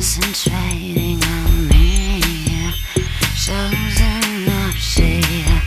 Concentrating on me shows an obscene.